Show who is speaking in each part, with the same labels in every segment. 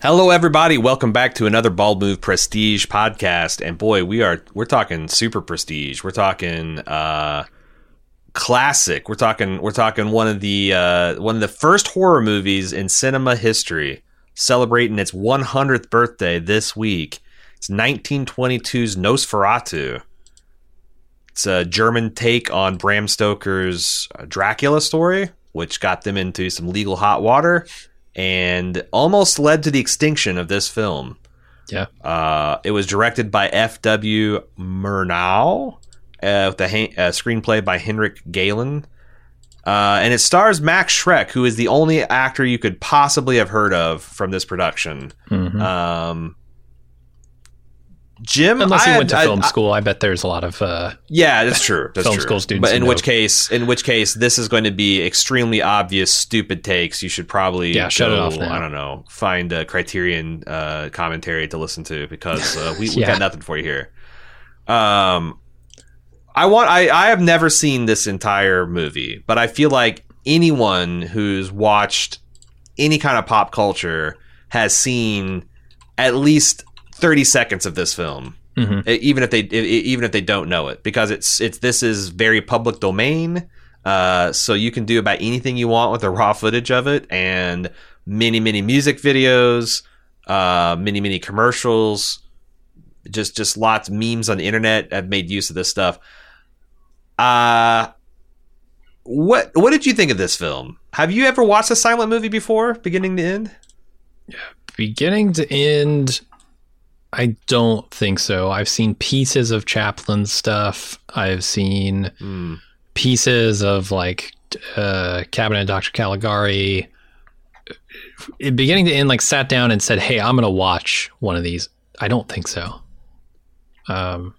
Speaker 1: Hello, everybody. Welcome back to another Bald Move Prestige podcast. And boy, we are we're talking super prestige. We're talking uh, classic. We're talking we're talking one of the uh, one of the first horror movies in cinema history, celebrating its 100th birthday this week. It's 1922's Nosferatu. It's a German take on Bram Stoker's Dracula story, which got them into some legal hot water and almost led to the extinction of this film.
Speaker 2: Yeah.
Speaker 1: Uh, it was directed by F.W. Murnau, uh, with a ha- uh, screenplay by Henrik Galeen. Uh, and it stars Max Schreck, who is the only actor you could possibly have heard of from this production.
Speaker 2: Mhm.
Speaker 1: Um, Jim,
Speaker 2: Unless
Speaker 1: I
Speaker 2: you went to
Speaker 1: had-
Speaker 2: film
Speaker 1: I-
Speaker 2: school, I bet there's a lot of. Uh,
Speaker 1: yeah, that's true. That's
Speaker 2: Film
Speaker 1: true.
Speaker 2: school students
Speaker 1: but in which
Speaker 2: know.
Speaker 1: case, in which case, this is going to be extremely obvious, stupid takes. You should probably
Speaker 2: Yeah, shut it off now.
Speaker 1: I don't know, find a Criterion uh, commentary to listen to because uh, we we
Speaker 2: Yeah.
Speaker 1: got nothing for you here. Um, I want. I I have never seen this entire movie, but I feel like anyone who's watched any kind of pop culture has seen at least thirty seconds of this film
Speaker 2: mhm.
Speaker 1: E- even if they even if they don't know it because it's it's this is very public domain uh, so you can do about anything you want with the raw footage of it and many many music videos uh, many many commercials just just lots of memes on the internet have made use of this stuff. Uh what what did you think of this film? Have you ever watched a silent movie before beginning to end?
Speaker 2: Beginning to end, I don't think so. I've seen pieces of Chaplin stuff. I've seen
Speaker 1: Hmm.
Speaker 2: pieces of like uh, Cabinet of Dr. Caligari. It- Beginning to end, like sat down and said, "Hey, I'm going to watch one of these." I don't think so. Um,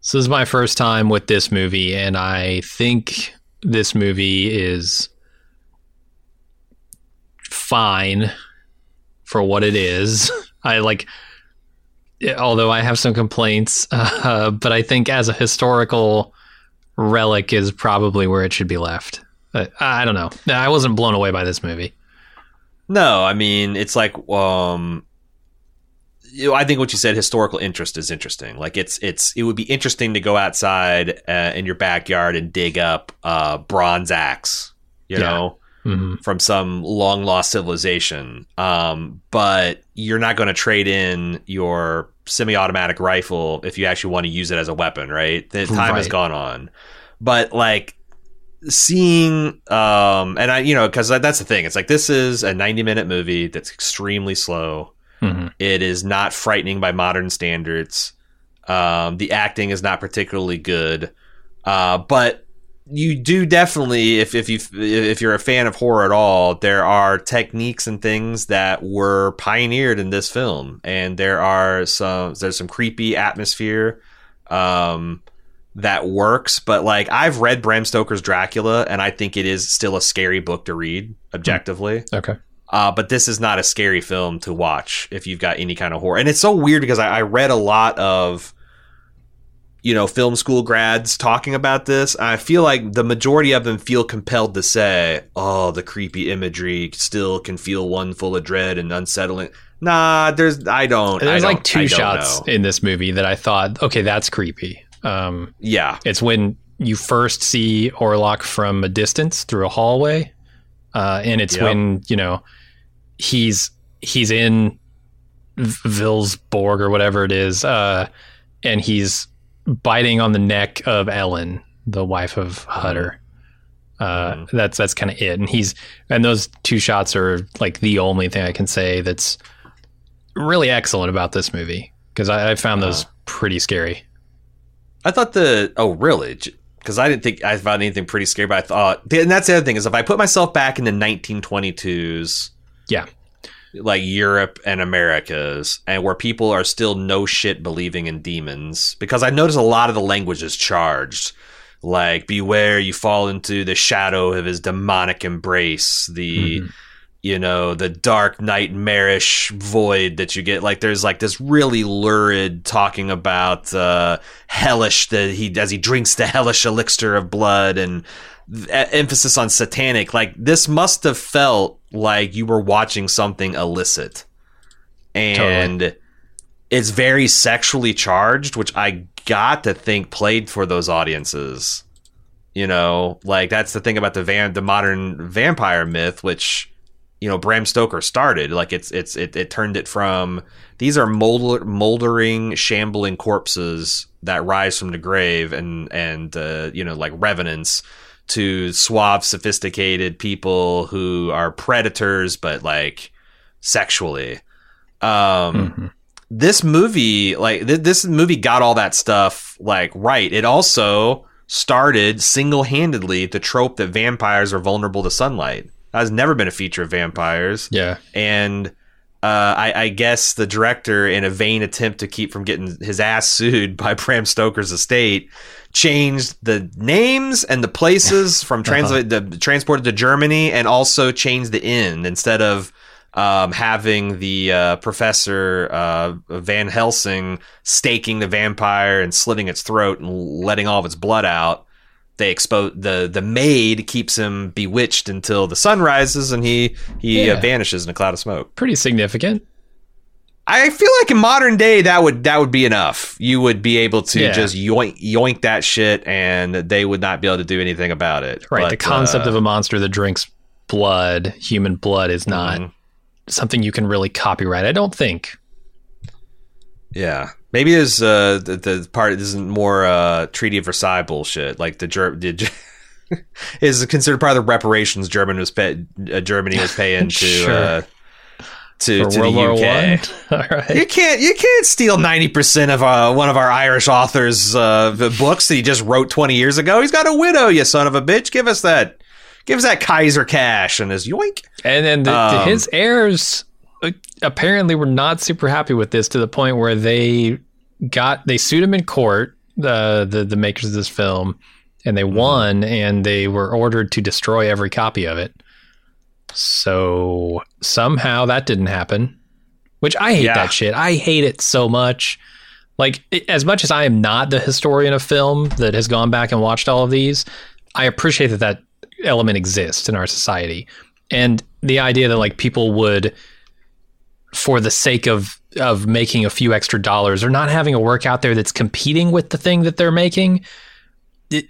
Speaker 2: so this is my first time with this movie, and I think this movie is fine for what it is. I like, although I have some complaints, uh, but I think as a historical relic is probably where it should be left. But I don't know. I wasn't blown away by this movie.
Speaker 1: No, I mean it's like um I think what you said historical interest is interesting. Like it's it's it would be interesting to go outside uh, in your backyard and dig up uh bronze axe, you
Speaker 2: Yeah.
Speaker 1: know,
Speaker 2: hmm
Speaker 1: from some long lost civilization. Um but you're not going to trade in your semi-automatic rifle if you actually want to use it as a weapon, right? The time has gone on. But like seeing um and i you know because that's the thing. It's like this is a 90 minute movie that's extremely slow.
Speaker 2: Hmm
Speaker 1: it is not frightening by modern standards. Um the acting is not particularly good. Uh but you do definitely if if you if you're a fan of horror at all there are techniques and things that were pioneered in this film and there are some there's some creepy atmosphere um that works but like I've read Bram Stoker's Dracula and I think it is still a scary book to read objectively
Speaker 2: Okay.
Speaker 1: uh, but this is not a scary film to watch if you've got any kind of horror. And it's so weird because I, I read a lot of, you know, film school grads talking about this. I feel like the majority of them feel compelled to say, oh, the creepy imagery still can feel one full of dread and unsettling. Nah, there's, I don't.
Speaker 2: There's
Speaker 1: I
Speaker 2: like
Speaker 1: don't-
Speaker 2: two
Speaker 1: I
Speaker 2: shots
Speaker 1: know.
Speaker 2: in this movie that I thought, okay, that's creepy. Um,
Speaker 1: Yeah.
Speaker 2: it's when you first see Orlok from a distance through a hallway, uh, and it's
Speaker 1: Yep.
Speaker 2: when you know he's he's in Vilsborg or whatever it is, uh, and he's biting on the neck of Ellen, the wife of Hutter. Uh,
Speaker 1: Mhm.
Speaker 2: That's that's kind of it, and he's and those two shots are like the only thing I can say that's really excellent about this movie because I, I found those
Speaker 1: Uh.
Speaker 2: pretty scary.
Speaker 1: I thought the oh really because I didn't think I found anything pretty scary, but I thought and that's the other thing is if I put myself back in the 1922s,
Speaker 2: Yeah.
Speaker 1: Like Europe and Americas, and where people are still no shit believing in demons. Because I notice a lot of the language is charged. Like, beware, you fall into the shadow of his demonic embrace. The.
Speaker 2: Mm-hmm.
Speaker 1: You know, the dark nightmarish void that you get. Like, there's like this really lurid talking about uh, hellish that he as he drinks the hellish elixir of blood and emphasis on satanic. Like this must have felt like you were watching something illicit, and totally. it's very sexually charged, which I got to think played for those audiences. You know, like that's the thing about the van, the modern vampire myth, which you know Bram Stoker started. Like it's it's it, it turned it from these are molder, moldering, shambling corpses that rise from the grave and and uh, you know like revenants to suave, sophisticated people who are predators, but like sexually. Um, mm-hmm. This movie, like th- this movie, got all that stuff like right. It also started single handedly the trope that vampires are vulnerable to sunlight. That has never been a feature of vampires.
Speaker 2: Yeah,
Speaker 1: and uh, I, I, guess the director, in a vain attempt to keep from getting his ass sued by Bram Stoker's estate, changed the names and the places from uh-huh. the, transported to Germany, and also changed the end instead of um, having the uh, professor uh, Van Helsing staking the vampire and slitting its throat and letting all of its blood out. They expose the the maid keeps him bewitched until the sun rises and he he uh, vanishes in a cloud of smoke.
Speaker 2: Pretty significant.
Speaker 1: I feel like in modern day that would that would be enough. You would be able to yeah. just yoink yoink that shit, and they would not be able to do anything about it.
Speaker 2: Right. But, the concept uh, of a monster that drinks blood, human blood, is not mm-hmm. something you can really copyright. I don't think.
Speaker 1: Yeah, maybe there's uh, the, the part isn't more uh, Treaty of Versailles bullshit. Like the, Ger- did is considered part of the reparations German was pay- uh, Germany was paying to. sure. uh, to, to the UK. All right. You can't you can't steal ninety percent of uh, one of our Irish authors' uh, books that he just wrote twenty years ago. He's got a widow, you son of a bitch. Give us that. Give us that Kaiser cash and his yoink.
Speaker 2: And then the, um, his heirs apparently were not super happy with this to the point where they got they sued him in court. The the the makers of this film, and they mm-hmm. won, and they were ordered to destroy every copy of it. So somehow that didn't happen, which I hate yeah. that shit. I hate it so much. Like, as much as I am not the historian of film that has gone back and watched all of these, I appreciate that that element exists in our society. And the idea that like people would, for the sake of of making a few extra dollars or not having a work out there that's competing with the thing that they're making,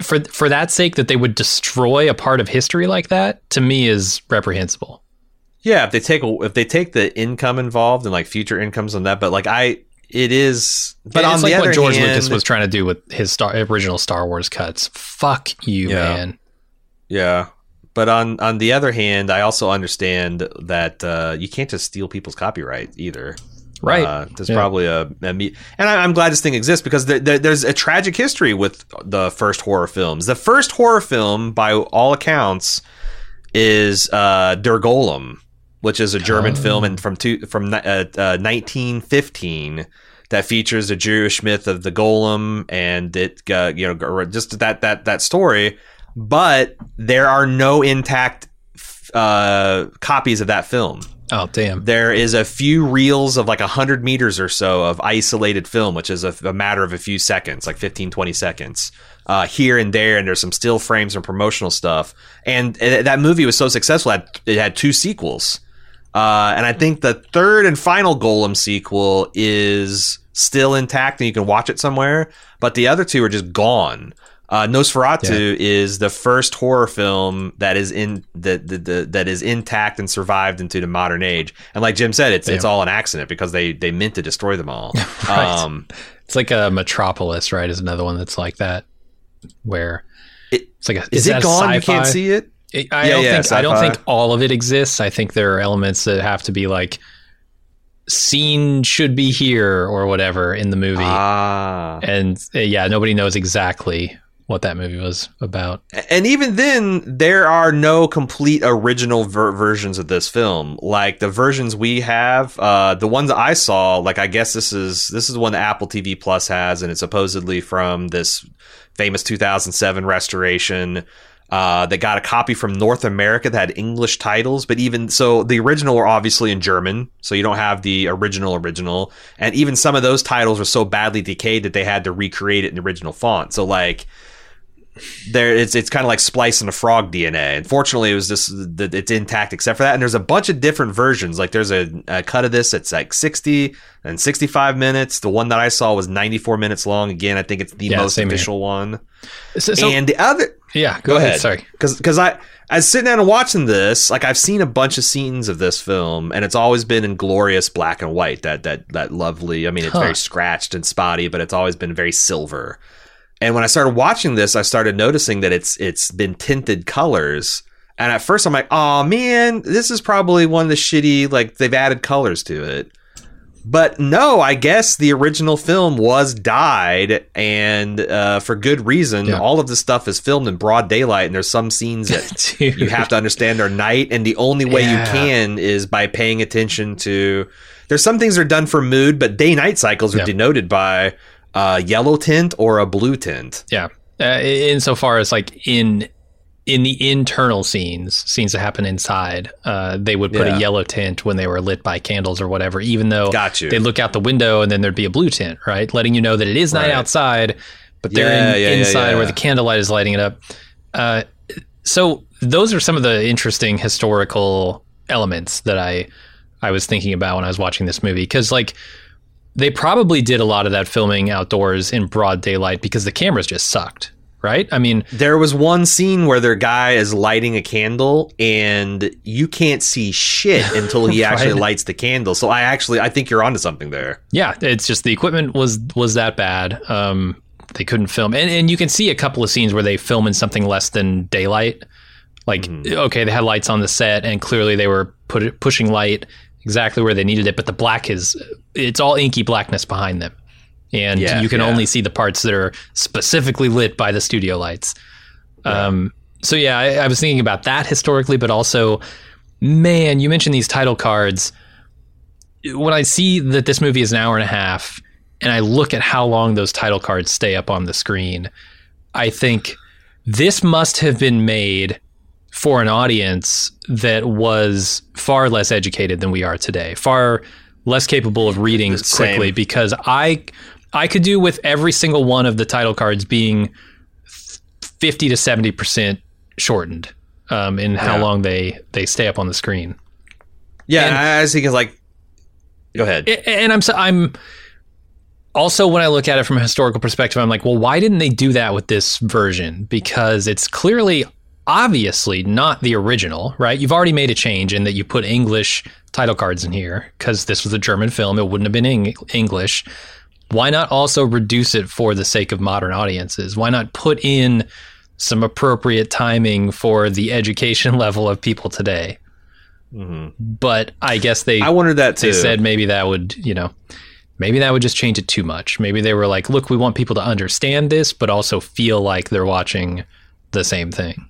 Speaker 2: for for that sake that they would destroy a part of history like that to me is reprehensible.
Speaker 1: Yeah, if they take if they take the income involved and like future incomes on that, but like I it is
Speaker 2: but it's on like what George hand, Lucas was trying to do with his star, original Star Wars cuts. Fuck you, yeah. man.
Speaker 1: Yeah. But on on the other hand, I also understand that uh, you can't just steal people's copyright either.
Speaker 2: Right. Uh,
Speaker 1: there's yeah. probably a, a me- and I, am glad this thing exists because there, there, there's a tragic history with the first horror films. The first horror film, by all accounts, is uh, Der Golem, which is a German oh. film and from two, from uh, uh, 1915 that features a Jewish myth of the golem and it uh, you know just that that that story. But there are no intact uh, copies of that film.
Speaker 2: Oh damn!
Speaker 1: There is a few reels of like hundred meters or so of isolated film, which is a, a, matter of a few seconds, like 15, 20 seconds, uh, here and there. And there's some still frames and promotional stuff. And that movie was so successful that it had two sequels. Uh, and I think the third and final Golem sequel is still intact, and you can watch it somewhere. But the other two are just gone. Uh, Nosferatu yeah. is the first horror film that is in the, the, that is intact and survived into the modern age. And like Jim said, it's Damn. it's all an accident because they they meant to destroy them all. right. Um,
Speaker 2: it's like a Metropolis, right? Is another one that's like that, where
Speaker 1: it, it's like a, is, is it gone? You can't see it.
Speaker 2: it I yeah, don't yeah, think sci-fi. I don't think all of it exists. I think there are elements that have to be like scene should be here or whatever in the movie.
Speaker 1: Ah.
Speaker 2: And uh, yeah, nobody knows exactly what that movie was about.
Speaker 1: And even then, there are no complete original ver- versions of this film. Like the versions we have, uh, the ones I saw, like I guess this is this is one that Apple TV Plus has, and it's supposedly from this famous 2007 restoration. Uh, they got a copy from North America that had English titles, but even so, the original are obviously in German, so you don't have the original original. And even some of those titles were so badly decayed that they had to recreate it in the original font. So like, there it's it's kind of like splicing a frog DNA. Unfortunately, it was just that it's intact except for that. And there's a bunch of different versions. Like there's a, a cut of this that's like 60 and 65 minutes. The one that I saw was 94 minutes long. Again, I think it's the
Speaker 2: Yeah,
Speaker 1: most
Speaker 2: same here.
Speaker 1: official one.
Speaker 2: So, so-
Speaker 1: and the other
Speaker 2: yeah, go, ahead. Sorry.
Speaker 1: because because I I was sitting down and watching this. Like I've seen a bunch of scenes of this film, and it's always been in glorious black and white. That that that lovely. I mean, it's
Speaker 2: Huh.
Speaker 1: very scratched and spotty, but it's always been very silver. And when I started watching this, I started noticing that it's it's been tinted colors. And at first, I'm like, "Oh man, this is probably one of the shitty like they've added colors to it." But no, I guess the original film was dyed, and uh, for good reason.
Speaker 2: Yeah.
Speaker 1: All of the stuff is filmed in broad daylight, and there's some scenes that you have to understand are night, and the only way
Speaker 2: Yeah.
Speaker 1: you can is by paying attention to. There's some things that are done for mood, but day night cycles are
Speaker 2: Yeah.
Speaker 1: denoted by a yellow tint or a blue tint.
Speaker 2: Yeah. Uh, insofar as like in in the internal scenes, scenes that happen inside, uh, they would put
Speaker 1: Yeah.
Speaker 2: a yellow tint when they were lit by candles or whatever, even though they look out the window and then there'd be a blue tint, right? Letting you know that it is night
Speaker 1: Right.
Speaker 2: outside, but they're
Speaker 1: Yeah,
Speaker 2: in,
Speaker 1: yeah,
Speaker 2: inside where the candlelight is lighting it up. Uh, so those are some of the interesting historical elements that I I was thinking about when I was watching this movie because like they probably did a lot of that filming outdoors in broad daylight because the cameras just sucked, right? I mean,
Speaker 1: There was one scene where their guy is lighting a candle, and you can't see shit until he actually
Speaker 2: Right.
Speaker 1: lights the candle. So I actually I think you're onto something there.
Speaker 2: yeah, it's just the equipment was was that bad. Um, they couldn't film, and and you can see a couple of scenes where they film in something less than daylight. Like,
Speaker 1: Mm-hmm.
Speaker 2: okay, they had lights on the set, and clearly they were put pushing light exactly where they needed it, but the black is it's all inky blackness behind them, and
Speaker 1: Yeah,
Speaker 2: you can
Speaker 1: yeah.
Speaker 2: only see the parts that are specifically lit by the studio lights. Um, so yeah, I, I was thinking about that historically, but also, man, you mentioned these title cards. When I see that this movie is an hour and a half, and I look at how long those title cards stay up on the screen, I think this must have been made for an audience that was far less educated than we are today, far less capable of reading quickly. Because I, I could do with every single one of the title cards being fifty to seventy percent shortened um, in how
Speaker 1: Yeah.
Speaker 2: long they they stay up on the screen.
Speaker 1: Yeah,
Speaker 2: And-
Speaker 1: I think it's like. Go ahead.
Speaker 2: And I'm so- I'm also when I look at it from a historical perspective, I'm like, well, why didn't they do that with this version? Because it's clearly, obviously, not the original, right? You've already made a change in that you put English title cards in here because this was a German film; it wouldn't have been Eng- English. Why not also reduce it for the sake of modern audiences? Why not put in some appropriate timing for the education level of people today? Mm-hmm. But I guess they
Speaker 1: I wondered that too.
Speaker 2: they said maybe that would you know maybe that would just change it too much maybe they were like look we want people to understand this but also feel like they're watching the same thing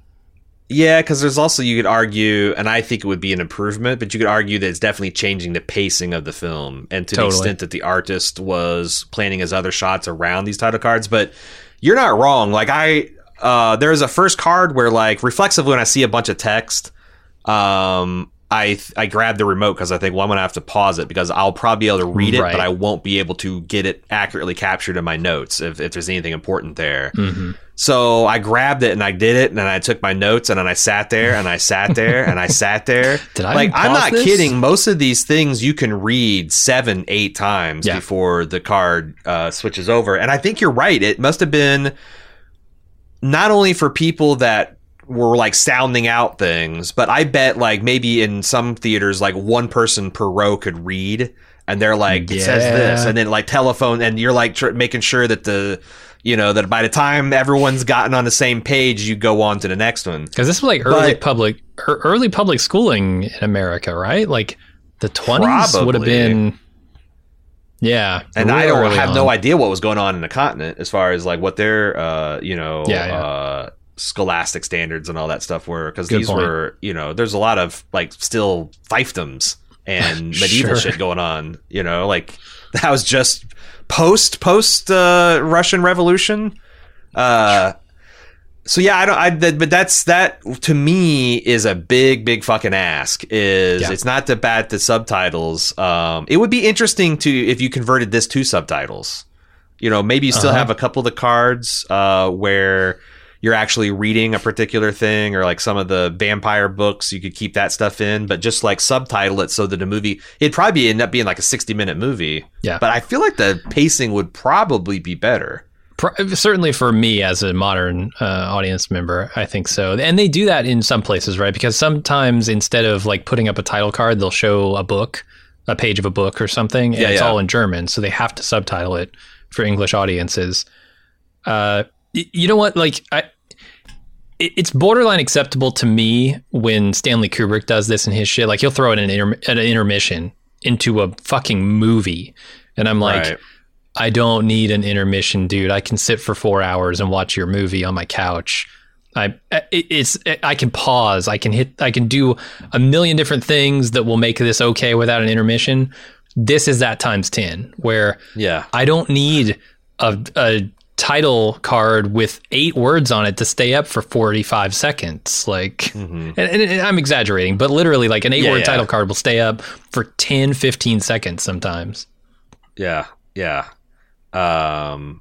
Speaker 1: Yeah, because there's also you could argue, and I think it would be an improvement, but you could argue that it's definitely changing the pacing of the film, and to the extent that the artist was planning his other shots around these title cards. But you're not wrong. Like I, uh, there's a first card where like reflexively when I see a bunch of text, um, I I grab the remote because I think well I'm gonna have to pause it because I'll probably be able to read it,
Speaker 2: Right.
Speaker 1: but I won't be able to get it accurately captured in my notes if, if there's anything important there.
Speaker 2: Mm-hmm.
Speaker 1: So I grabbed it and I did it, and then I took my notes, and then I sat there and I sat there and I sat there.
Speaker 2: Did I
Speaker 1: like? I'm not
Speaker 2: this?
Speaker 1: kidding. Most of these things you can read seven, eight times
Speaker 2: Yeah.
Speaker 1: before the card uh, switches over, and I think you're right. It must have been not only for people that were like sounding out things, but I bet like maybe in some theaters, like one person per row could read, and they're like, it says this, and then like telephone, and you're like tr- making sure that the, you know, that by the time everyone's gotten on the same page, you go on to the next one.
Speaker 2: because this was like early
Speaker 1: But-
Speaker 2: public er, early public schooling in america right like the 20s would have been Yeah,
Speaker 1: and I don't have
Speaker 2: on.
Speaker 1: no idea what was going on in the continent as far as like what their uh you know
Speaker 2: Yeah, yeah.
Speaker 1: uh scholastic standards and all that stuff were because these
Speaker 2: point.
Speaker 1: were you know there's a lot of like still fiefdoms and medieval
Speaker 2: Sure.
Speaker 1: shit going on you know like that was just post post uh Russian Revolution uh so yeah, I don't. I that, but that's that to me is a big, big fucking ask. Is
Speaker 2: Yeah.
Speaker 1: it's not that bad the subtitles. Um, it would be interesting to if you converted this to subtitles. You know, maybe you still
Speaker 2: Uh-huh.
Speaker 1: have a couple of the cards uh, where you're actually reading a particular thing, or like some of the vampire books, you could keep that stuff in, but just like subtitle it so that a movie it'd probably end up being like a 60 minute movie.
Speaker 2: Yeah.
Speaker 1: but I feel like the pacing would probably be better.
Speaker 2: Pro- certainly for me as a modern uh, audience member, I think so. And they do that in some places, right? Because sometimes instead of like putting up a title card, they'll show a book, a page of a book or something, and
Speaker 1: Yeah,
Speaker 2: it's
Speaker 1: yeah.
Speaker 2: all in German, so they have to subtitle it for English audiences. Uh, you know what? Like, I, it's borderline acceptable to me when Stanley Kubrick does this in his shit. Like, he'll throw it in an, inter- an intermission into a fucking movie, and I'm like.
Speaker 1: Right.
Speaker 2: I don't need an intermission, dude. I can sit for four hours and watch your movie on my couch. I it's I can pause. I can hit. I can do a million different things that will make this okay without an intermission. This is that times ten, where
Speaker 1: Yeah.
Speaker 2: I don't need a, a title card with eight words on it to stay up for 45 seconds. Like, and, and, and I'm exaggerating, but literally, like an eight
Speaker 1: Mm-hmm. Yeah,
Speaker 2: word
Speaker 1: yeah.
Speaker 2: title card will stay up for 10, 15 seconds sometimes.
Speaker 1: Yeah, yeah. Um,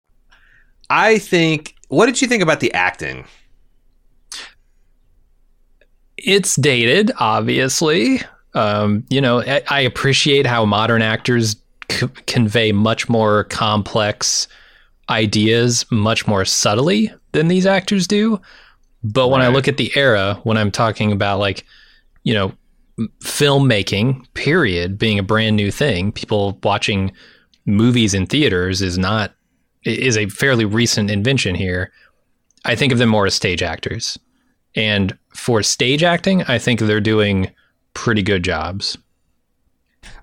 Speaker 1: I think. What did you think about the acting?
Speaker 2: it's dated, obviously. Um, you know, I, I appreciate how modern actors c- convey much more complex ideas much more subtly than these actors do. But when I look at the era, when I'm talking about like, you know, filmmaking, period, being a brand new thing, people watching movies in theaters is not is a fairly recent invention here. I think of them more as stage actors. And for stage acting, I think they're doing pretty good jobs.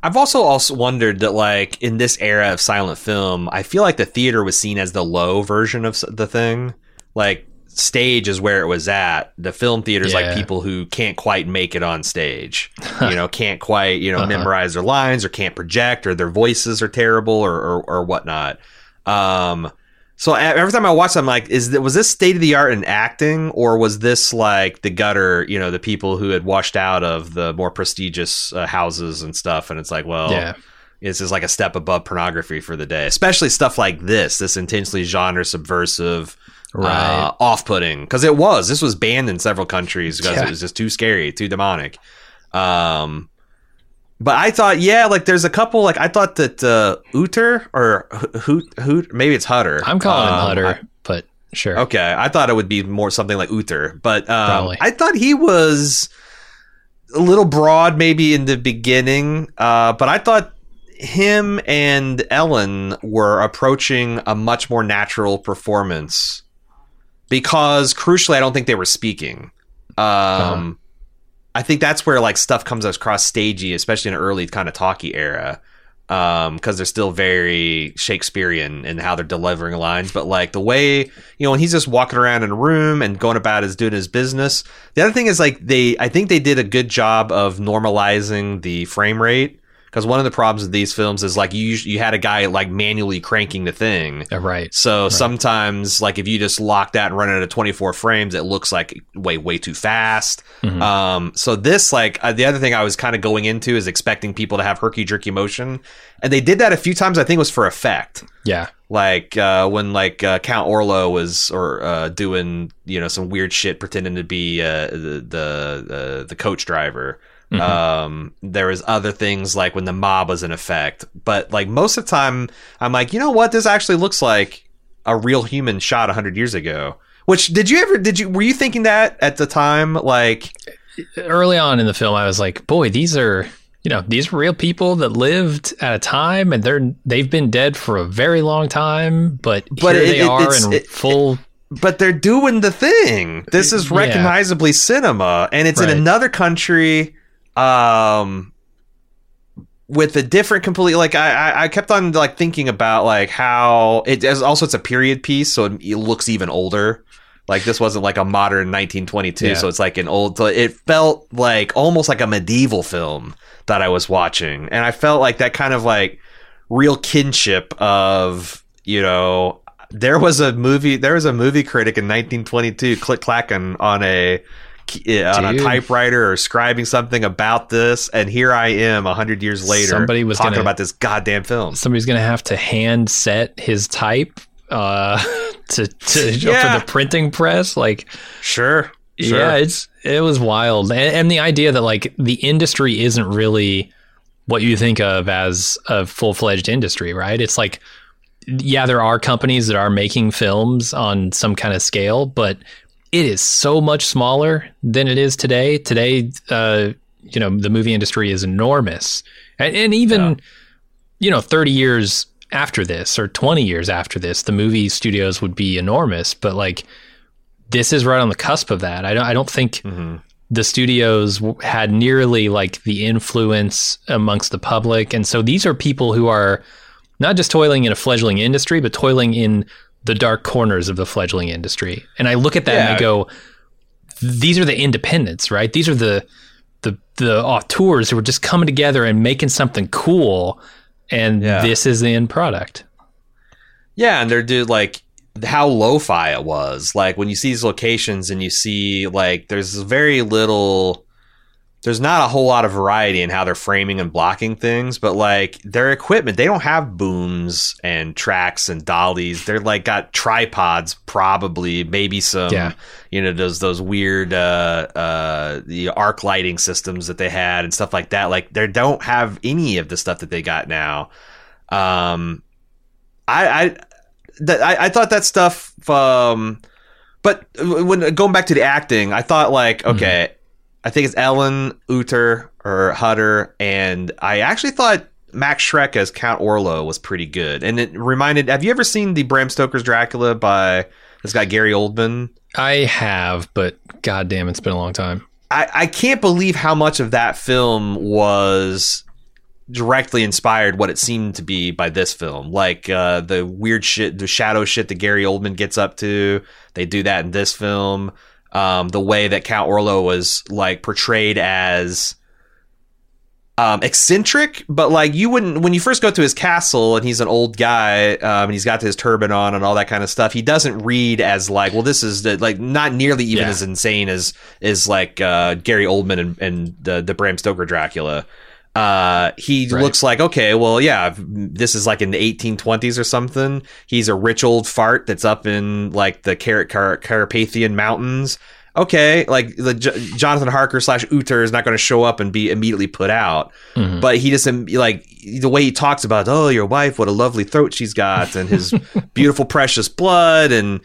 Speaker 1: I've also also wondered that like in this era of silent film, I feel like the theater was seen as the low version of the thing. Like stage is where it was at. The film theater is
Speaker 2: Yeah.
Speaker 1: like people who can't quite make it on stage. you know, can't quite you know
Speaker 2: Uh-huh.
Speaker 1: memorize their lines or can't project or their voices are terrible or or, or whatnot. Um, so every time I watch, I'm like, is was this state of the art in acting, or was this like the gutter? You know, the people who had washed out of the more prestigious uh, houses and stuff, and it's like, well,
Speaker 2: Yeah.
Speaker 1: this is like a step above pornography for the day, especially stuff like this, this intensely genre subversive, uh, off-putting, because it was. This was banned in several countries because
Speaker 2: Yeah.
Speaker 1: it was just too scary, too demonic. Um, but I thought, yeah, like there's a couple. Like I thought that uh, Uter or Hoot Hoot, maybe it's Hutter.
Speaker 2: I'm calling him
Speaker 1: Um,
Speaker 2: Hutter,
Speaker 1: I-
Speaker 2: but sure.
Speaker 1: Okay, I thought it would be more something like Uther, but um, I thought he was a little broad maybe in the beginning. Uh, but I thought him and Ellen were approaching a much more natural performance because, crucially, I don't think they were speaking. Um,
Speaker 2: Uh-huh.
Speaker 1: I think that's where like stuff comes across stagey, especially in an early kind of talky era um, because they're still very Shakespearean in how they're delivering lines. But like the way you know when he's just walking around in a room and going about his doing his business. The other thing is like they, I think they did a good job of normalizing the frame rate because one of the problems with these films is like you you had a guy like manually cranking the thing.
Speaker 2: Uh, right.
Speaker 1: So sometimes, like if you just lock that and run it at 24 frames, it looks like way way too fast.
Speaker 2: Mhm.
Speaker 1: Um, so this, like uh, the other thing I was kind of going into is expecting people to have herky jerky motion, and they did that a few times. I think it was for effect
Speaker 2: Yeah.
Speaker 1: like uh, when like uh, Count Orlok was or uh, doing you know some weird shit pretending to be uh, the the, uh, the coach driver.
Speaker 2: Mhm.
Speaker 1: Um, there was other things like when the mob was in effect, but like most of the time, I'm like, you know what, this actually looks like a real human shot hundred years ago. Which did you ever did you were you thinking that at the time? Like,
Speaker 2: early on in the film, I was like, boy, these are you know these real people that lived at a time, and they're they've been dead for a very long time, but,
Speaker 1: But
Speaker 2: here
Speaker 1: it-
Speaker 2: they
Speaker 1: it-
Speaker 2: are in
Speaker 1: it-
Speaker 2: full.
Speaker 1: but they're doing the thing. This is
Speaker 2: Yeah.
Speaker 1: recognizably cinema, and it's in another country, um, with a different, completely. Like I, I, I kept on like thinking about like how it as also it's a period piece, so it, it looks even older. Like this wasn't like a modern 1922,
Speaker 2: Yeah.
Speaker 1: so it's like an old. so It felt like almost like a medieval film that I was watching, and I felt like that kind of like real kinship of you know there was a movie there was a movie critic in 1922 click clacking on a on a typewriter or scribing something about this and here i am a 100 years later
Speaker 2: Somebody was
Speaker 1: talking
Speaker 2: gonna-
Speaker 1: about this goddamn film
Speaker 2: Somebody's gonna have to hand set his type uh, to to
Speaker 1: Yeah.
Speaker 2: for the printing press, like.
Speaker 1: sure sure
Speaker 2: Yeah, it's it was wild, and, and the idea that like the industry isn't really what you think of as a full fledged industry, right? It's like, yeah, there are companies that are making films on some kind of scale, but it is so much smaller than it is today. Today, uh, you know, the movie industry is enormous, and, and even
Speaker 1: Yeah.
Speaker 2: you know, thirty years after this or twenty years after this, the movie studios would be enormous, but like this is right on the cusp of that. I don't I don't think
Speaker 1: Mhm.
Speaker 2: the studios had nearly like the influence amongst the public, and so these are people who are not just toiling in a fledgling industry, but toiling in the dark corners of the fledgling industry. And I look at that and I go, these are the independents, right? These are the the the auteurs who are just coming together and making something cool, and
Speaker 1: Yeah.
Speaker 2: this is the end product.
Speaker 1: Yeah, and they're dude like how lo-fi it was. Like when you see these locations and you see like there's very little there's not a whole lot of variety in how they're framing and blocking things, but like their equipment, they don't have booms and tracks and dollies. They're like got tripods, probably, maybe some,
Speaker 2: Yeah.
Speaker 1: you know, those those weird uh uh the arc lighting systems that they had and stuff like that. Like they don't have any of the stuff that they got now. Um, I I that I, I thought that stuff. Um, but when going back to the acting, I thought like okay, I think it's Ellen Uter or Hutter, and I actually thought Max Schreck as Count Orlok was pretty good, and it reminded. Have you ever seen the Bram Stoker's Dracula by this guy Gary Oldman?
Speaker 2: I have, but goddamn, it's been a long time.
Speaker 1: I, I can't believe how much of that film was directly inspired what it seemed to be by this film. Like uh, the weird shit, the shadow shit that Gary Oldman gets up to. They do that in this film. Um, the way that Count Orlok was like portrayed as um, eccentric, but like you wouldn't when you first go to his castle and he's an old guy um, and he's got his turban on and all that kind of stuff. He doesn't read as like, well, this is the, like not nearly even
Speaker 2: Yeah.
Speaker 1: as insane as is like uh, Gary Oldman and, and the the Bram Stoker Dracula. Uh, he
Speaker 2: Right.
Speaker 1: looks like okay, well, yeah, this is like in the 1820s or something. He's a rich old fart that's up in like the Car- Car- Carpathian Mountains. Okay, like the J- Jonathan Harker slash Uter is not going to show up and be immediately put out,
Speaker 2: Mhm.
Speaker 1: but he just like the way he talks about, oh, your wife, what a lovely throat she's got, and his beautiful precious blood, and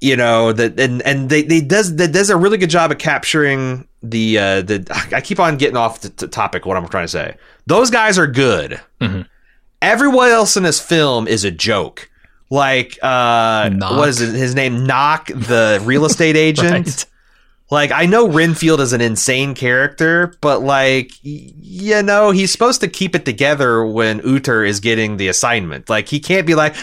Speaker 1: you know that, and and they they does that does a really good job of capturing the uh the. I keep on getting off the, the topic. What I'm trying to say, those guys are good.
Speaker 2: Mhm.
Speaker 1: Everyone else in this film is a joke. Like uh,
Speaker 2: Knock.
Speaker 1: what is it, his name? Knock, the real estate agent.
Speaker 2: Right.
Speaker 1: Like I know Renfield is an insane character, but like you know he's supposed to keep it together when Uter is getting the assignment. Like he can't be like,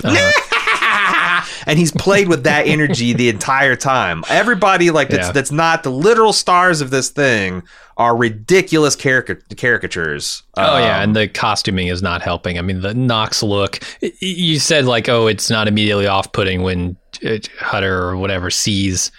Speaker 1: and he's played with that energy the entire time. Everybody like that's
Speaker 2: Yeah.
Speaker 1: that's not the literal stars of this thing are ridiculous carica- caricatures.
Speaker 2: Oh yeah,
Speaker 1: Um,
Speaker 2: and the costuming is not helping. I mean, the Knock's look. You said like, oh, it's not immediately off-putting when uh, Hutter or whatever sees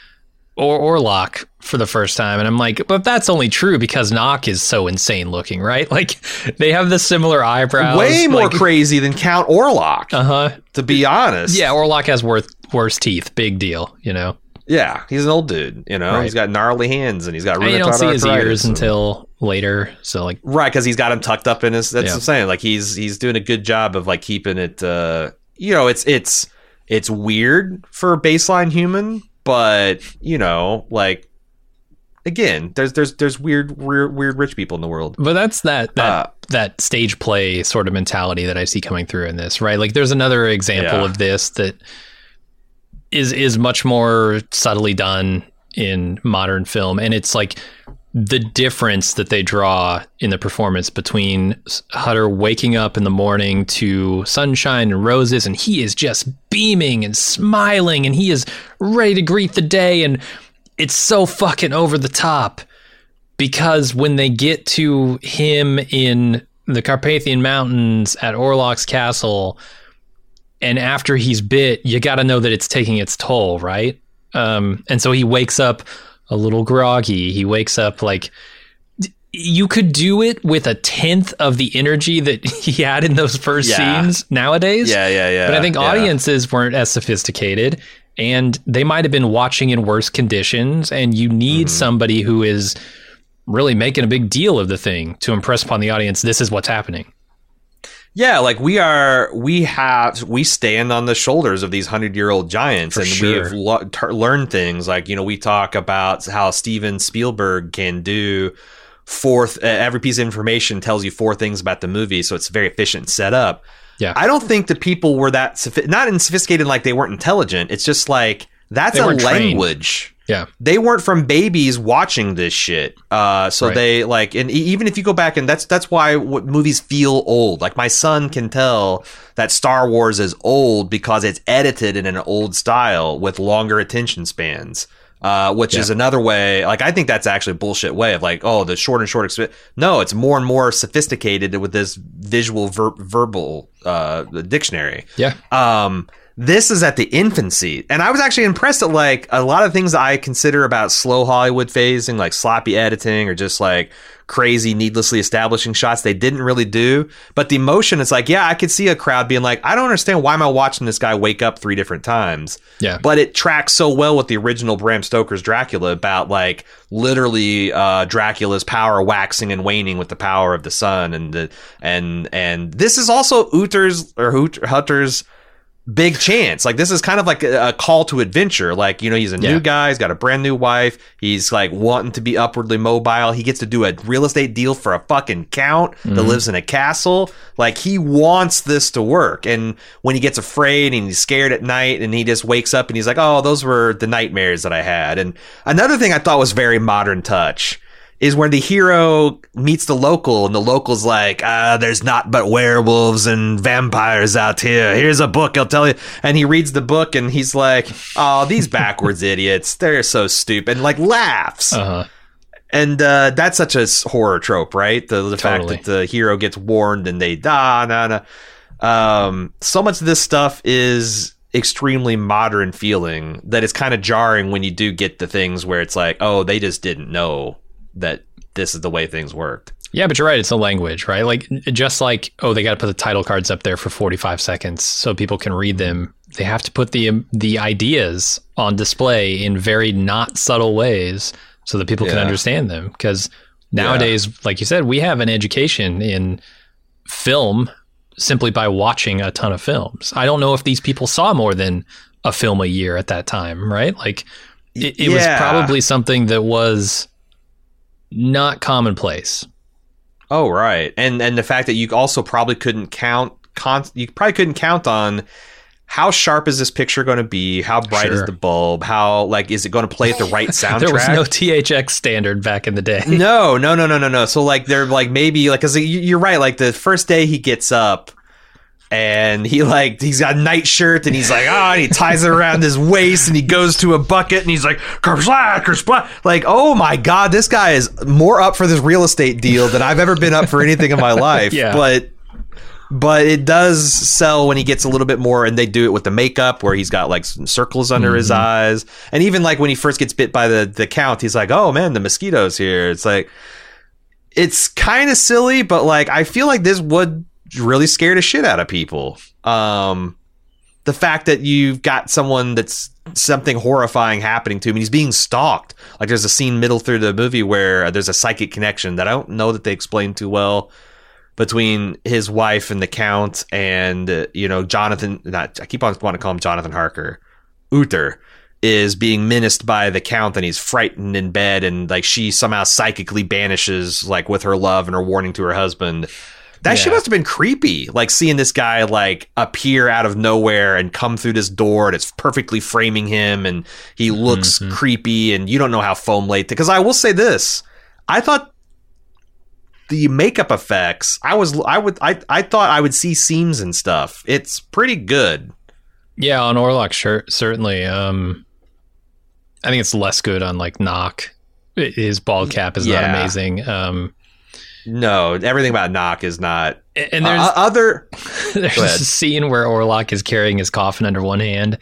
Speaker 2: or Orlok for the first time, and I'm like, but that's only true because Knock is so insane looking, right? Like they have the similar eyebrows.
Speaker 1: way more
Speaker 2: like,
Speaker 1: crazy than Count Orlok.
Speaker 2: Uh huh.
Speaker 1: to be honest,
Speaker 2: Yeah, Orlok has worth worse teeth. Big deal, you know.
Speaker 1: yeah, he's an old dude. You know,
Speaker 2: Right.
Speaker 1: he's got gnarly hands and he's got
Speaker 2: And you don't see his ears until later. So like,
Speaker 1: Right, because he's got him tucked up in his. That's
Speaker 2: Yeah.
Speaker 1: what I'm saying. Like he's he's doing a good job of like keeping it. uh You know, it's it's it's weird for a baseline human, but you know, like again, there's there's there's weird weird weird rich people in the world.
Speaker 2: But that's that that
Speaker 1: Uh,
Speaker 2: that stage play sort of mentality that I see coming through in this, right? Like there's another example
Speaker 1: Yeah.
Speaker 2: of this that is is much more subtly done in modern film and it's like the difference that they draw in the performance between Hutter waking up in the morning to sunshine and roses and he is just beaming and smiling and he is ready to greet the day and it's so fucking over the top because when they get to him in the Carpathian Mountains at Orlok's castle, and after he's bit, you got to know that it's taking its toll, right? Um, and so he wakes up a little groggy. He wakes up like you could do it with a tenth of the energy that he had in those first
Speaker 1: Yeah.
Speaker 2: scenes nowadays.
Speaker 1: Yeah, yeah, yeah.
Speaker 2: But I think
Speaker 1: yeah.
Speaker 2: audiences weren't as sophisticated and they might have been watching in worse conditions. And you need
Speaker 1: Mm-hmm.
Speaker 2: somebody who is really making a big deal of the thing to impress upon the audience this is what's happening.
Speaker 1: Yeah, like we are, we have, we stand on the shoulders of these hundred year old giants,
Speaker 2: For
Speaker 1: and we
Speaker 2: sure.
Speaker 1: have lo- ter- learned things. Like you know, we talk about how Steven Spielberg can do fourth. Uh, every piece of information tells you four things about the movie, so it's very efficient setup.
Speaker 2: Yeah.
Speaker 1: I don't think the people were that sophi- not in sophisticated like they weren't intelligent. It's just like that's a
Speaker 2: weren't trained.
Speaker 1: language
Speaker 2: Yeah.
Speaker 1: they weren't from babies watching this shit. Uh, so
Speaker 2: Right.
Speaker 1: they like, and even if you go back and that's that's why what movies feel old. Like my son can tell that Star Wars is old because it's edited in an old style with longer attention spans. Uh, which is another way. Like I think that's actually a bullshit way of like, oh, the short and short. Exp- no, it's more and more sophisticated with this visual ver- verbal uh, dictionary
Speaker 2: Yeah.
Speaker 1: um this is at the infancy. And i was actually impressed at like a lot of things i consider about slow hollywood phasing like sloppy editing or just like crazy needlessly establishing shots they didn't really do. But the emotion it's like yeah i could see a crowd being like i don't understand why am i watching this guy wake up three different times.
Speaker 2: Yeah.
Speaker 1: but it tracks so well with the original Bram Stoker's Dracula about like literally uh, Dracula's power waxing and waning with the power of the sun, and the and and this is also Uther's or Hutter's big chance. Like this is kind of like a, a call to adventure. Like you know he's a
Speaker 2: Yeah.
Speaker 1: new guy, he's got a brand new wife, he's like wanting to be upwardly mobile. He gets to do a real estate deal for a fucking count that
Speaker 2: Mm-hmm.
Speaker 1: lives in a castle. Like he wants this to work. And when he gets afraid and he's scared at night and he just wakes up and he's like, "Oh, those were the nightmares that I had." And another thing I thought was very modern touch is when the hero meets the local and the local's like, ah, there's not but werewolves and vampires out here. Here's a book, I'll tell you. And he reads the book and he's like, oh, these backwards idiots. They're so stupid. And like laughs.
Speaker 2: Uh huh.
Speaker 1: And uh, that's such a horror trope, right? The, the
Speaker 2: Totally.
Speaker 1: fact that the hero gets warned and they da na na. Um, so much of this stuff is extremely modern feeling that it's kind of jarring when you do get the things where it's like, oh, they just didn't know that this is the way things worked.
Speaker 2: Yeah, but you're right. It's a language, right? Like just like oh, they got to put the title cards up there for 45 seconds so people can read them. They have to put the the ideas on display in very not subtle ways so that people can understand them. Because nowadays, like you said, we have an education in film simply by watching a ton of films. I don't know if these people saw more than a film a year at that time, right? Like it, it was probably something that was not commonplace.
Speaker 1: Oh, right. And and the fact that you also probably couldn't count con- you probably couldn't count on how sharp is this picture going to be? How bright is the bulb? How like is it going to play at the right soundtrack?
Speaker 2: There was no THX standard back in the day.
Speaker 1: no, no, no, no, no, no. So like they're like maybe like because you're right. Like the first day he gets up, and he like he's got a nightshirt and he's like ah and he ties it around his waist and he goes to a bucket and he's like kersplat kersplat like oh my god this guy is more up for this real estate deal than I've ever been up for anything in my life.
Speaker 2: Yeah.
Speaker 1: but but it does sell when he gets a little bit more and they do it with the makeup where he's got like some circles under his eyes. And even like when he first gets bit by the the count he's like oh man the mosquitoes here. It's like it's kind of silly but like i feel like this would really scare the shit out of people. Um the fact that you've got someone that's something horrifying happening to him and he's being stalked. Like there's a scene middle through the movie where there's a psychic connection that i don't know that they explain too well between his wife and the count and uh, you know jonathan not i keep on wanting to call him jonathan harker. Uther is being menaced by the count and he's frightened in bed and like she somehow psychically banishes like with her love and her warning to her husband that shit must have been creepy like seeing this guy like appear out of nowhere and come through this door and it's perfectly framing him and he looks creepy and you don't know how foam late because i will say this i thought the makeup effects i was i would i, I thought i would see seams and stuff it's pretty good
Speaker 2: Yeah, on Orlok, sure, certainly. Um, I think it's less good on like Knock. His bald cap is
Speaker 1: Yeah.
Speaker 2: not amazing. Um,
Speaker 1: no everything about knock is not
Speaker 2: and there's
Speaker 1: Uh, other
Speaker 2: there's a scene where Orlok is carrying his coffin under one hand,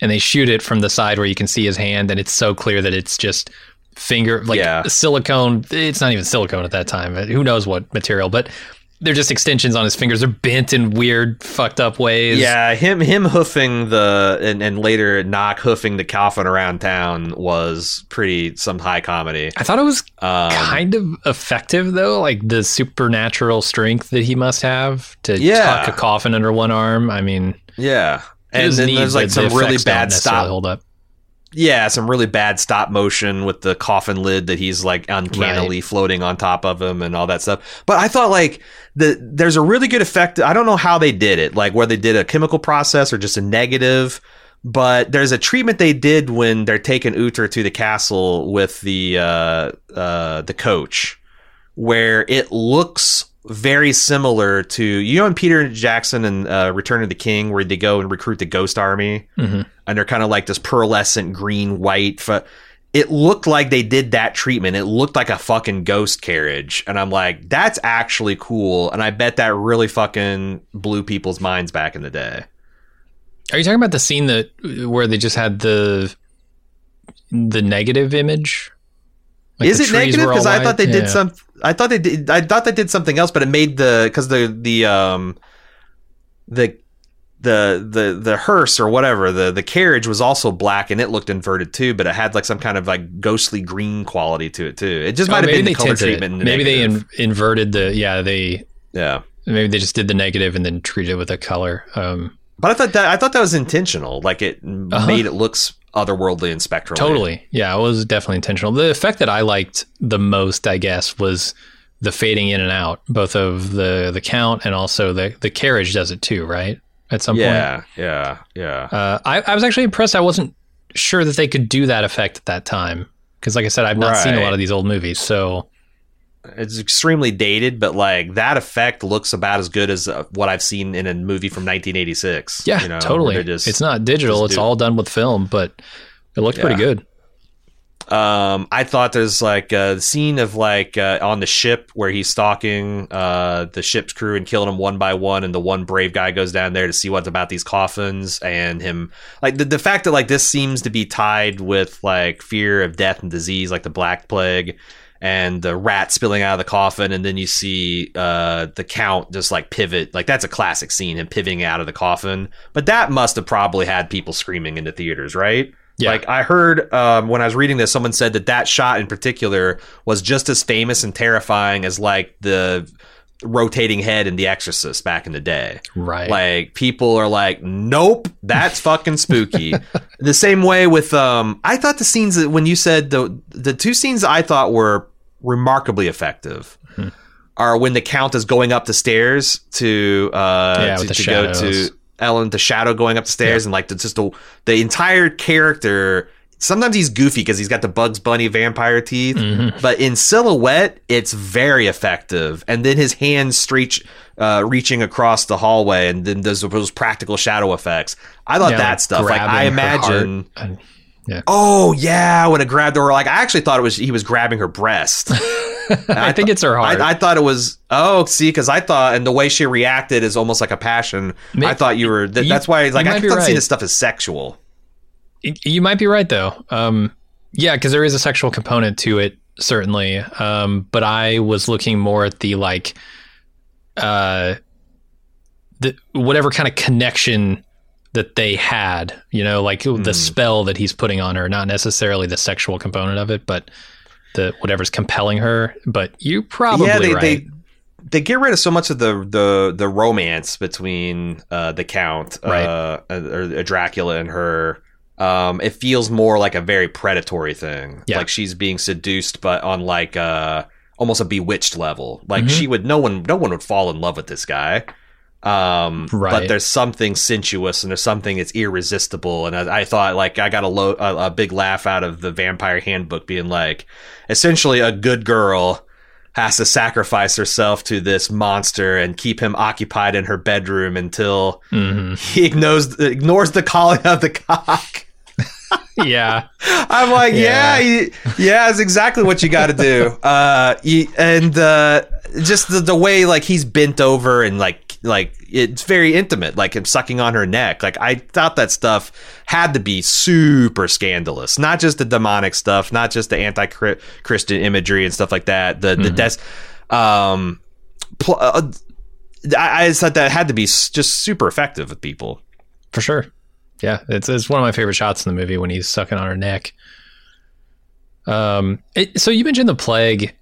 Speaker 2: and they shoot it from the side where you can see his hand, and it's so clear that it's just finger like
Speaker 1: Yeah.
Speaker 2: silicone. It's not even silicone at that time. Who knows what material? But they're just extensions on his fingers. They're bent in weird, fucked up ways.
Speaker 1: yeah him him hoofing the and, and later knock hoofing the coffin around town was pretty some high comedy
Speaker 2: I thought it was
Speaker 1: um,
Speaker 2: kind of effective though, like the supernatural strength that he must have to
Speaker 1: Yeah.
Speaker 2: tuck a coffin under one arm. I mean,
Speaker 1: yeah and then there's like some really bad stop
Speaker 2: hold up.
Speaker 1: Yeah some really bad stop motion with the coffin lid that he's like uncannily floating on top of him and all that stuff. But i thought like the there's a really good effect. I don't know how they did it like whether they did a chemical process or just a negative but there's a treatment they did when they're taking Uther to the castle with the uh, uh, the coach, where it looks very similar to you know in Peter Jackson and uh, Return of the King, where they go and recruit the Ghost Army,
Speaker 2: Mhm.
Speaker 1: and they're kind of like this pearlescent green white. Fu- it looked like they did that treatment. It looked like a fucking ghost carriage, and I'm like, that's actually cool, and I bet that really fucking blew people's minds back in the day.
Speaker 2: Are you talking about the scene that where they just had the the negative image? Like
Speaker 1: is
Speaker 2: the
Speaker 1: it negative? Because I thought they did
Speaker 2: Yeah.
Speaker 1: some. I thought they did. I thought they did something else, but it made the because the the um the the the the hearse or whatever the the carriage was also black and it looked inverted too, but it had like some kind of like ghostly green quality to it too. It just
Speaker 2: Oh,
Speaker 1: might have been the color treatment. the
Speaker 2: Maybe they in, inverted the yeah they
Speaker 1: yeah.
Speaker 2: maybe they just did the negative and then treated it with a color. Um,
Speaker 1: But I thought that I thought that was intentional. Like it
Speaker 2: Uh-huh.
Speaker 1: made it looks otherworldly and spectral.
Speaker 2: Totally. Yeah, it was definitely intentional. The effect that I liked the most, I guess, was the fading in and out, both of the the count and also the the carriage does it too, right? At some point.
Speaker 1: Yeah, yeah, yeah.
Speaker 2: Uh, I, I was actually impressed. I wasn't sure that they could do that effect at that time because, like I said, I've not seen a lot of these old movies. So
Speaker 1: it's extremely dated, but like that effect looks about as good as uh, what I've seen in a movie from 1986.
Speaker 2: yeah,
Speaker 1: you know,
Speaker 2: totally.
Speaker 1: just-
Speaker 2: it's not digital; it's
Speaker 1: do-
Speaker 2: all done with film, but it looked pretty good.
Speaker 1: Um, I thought there's like a scene of like uh, on the ship where he's stalking uh, the ship's crew and killing them one by one, and the one brave guy goes down there to see what's about these coffins and him like the the fact that like this seems to be tied with like fear of death and disease, like the Black Plague. And the rat spilling out of the coffin, and then you see uh, the count just like pivot. Like that's a classic scene, him pivoting out of the coffin. But that must have probably had people screaming in the theaters, right?
Speaker 2: Yeah.
Speaker 1: Like I heard um, when I was reading this, someone said that that shot in particular was just as famous and terrifying as like the rotating head in The Exorcist back in the day.
Speaker 2: Right.
Speaker 1: Like people are like, nope, that's fucking spooky. the same way with um, I thought the scenes that when you said the the two scenes I thought were remarkably effective.
Speaker 2: Hmm.
Speaker 1: Are when the count is going up the stairs to uh
Speaker 2: Yeah,
Speaker 1: to, to go to Ellen the shadow going up the stairs and like the, just the the entire character sometimes he's goofy because he's got the Bugs Bunny vampire teeth,
Speaker 2: Mm-hmm.
Speaker 1: but in silhouette, it's very effective. And then his hands stretch, uh, reaching across the hallway, and then there's those practical shadow effects. I thought
Speaker 2: Yeah,
Speaker 1: that
Speaker 2: like
Speaker 1: stuff. Like I
Speaker 2: grabbing her heart
Speaker 1: imagine.
Speaker 2: and- yeah.
Speaker 1: Oh yeah, when it grabbed her, like I actually thought it was he was grabbing her breast.
Speaker 2: I think it's her heart.
Speaker 1: I, I thought it was oh see because I thought and the way she reacted is almost like a passion.
Speaker 2: May-
Speaker 1: I thought you were that,
Speaker 2: you-
Speaker 1: that's why like I thought seeing
Speaker 2: right.
Speaker 1: this stuff as sexual.
Speaker 2: You might be right though. Um, yeah, because there is a sexual component to it, certainly. Um, but I was looking more at the like, uh, the whatever kind of connection that they had. You know, like
Speaker 1: Hmm.
Speaker 2: the spell that he's putting on her, not necessarily the sexual component of it, but the whatever's compelling her. But you probably
Speaker 1: yeah, they,
Speaker 2: right.
Speaker 1: they they get rid of so much of the the the romance between uh, the count,
Speaker 2: Right.
Speaker 1: uh, or, or Dracula and her. Um, it feels more like a very predatory thing.
Speaker 2: Yeah.
Speaker 1: Like she's being seduced, but on like uh almost a bewitched level. Like
Speaker 2: Mhm.
Speaker 1: she would no one no one would fall in love with this guy. Um, but there's something sensuous and there's something that's irresistible. And I, I thought like I got a, low, a a big laugh out of the Vampire Handbook being like, essentially a good girl has to sacrifice herself to this monster and keep him occupied in her bedroom until
Speaker 2: Mhm.
Speaker 1: he ignores ignores the calling of the cock.
Speaker 2: yeah,
Speaker 1: I'm like, yeah,
Speaker 2: Yeah.
Speaker 1: you- yeah, it's exactly what you got to do. Uh, you, and uh, just the, the way like he's bent over and like like it's very intimate, like him sucking on her neck. Like I thought that stuff had to be super scandalous, not just the demonic stuff, not just the anti-Christian imagery and stuff like that. The the des- um, pl- uh, I, I just thought that had to be just super effective with people.
Speaker 2: for sure. Yeah, it's it's one of my favorite shots in the movie when he's sucking on her neck. Um, it, so you mentioned the plague.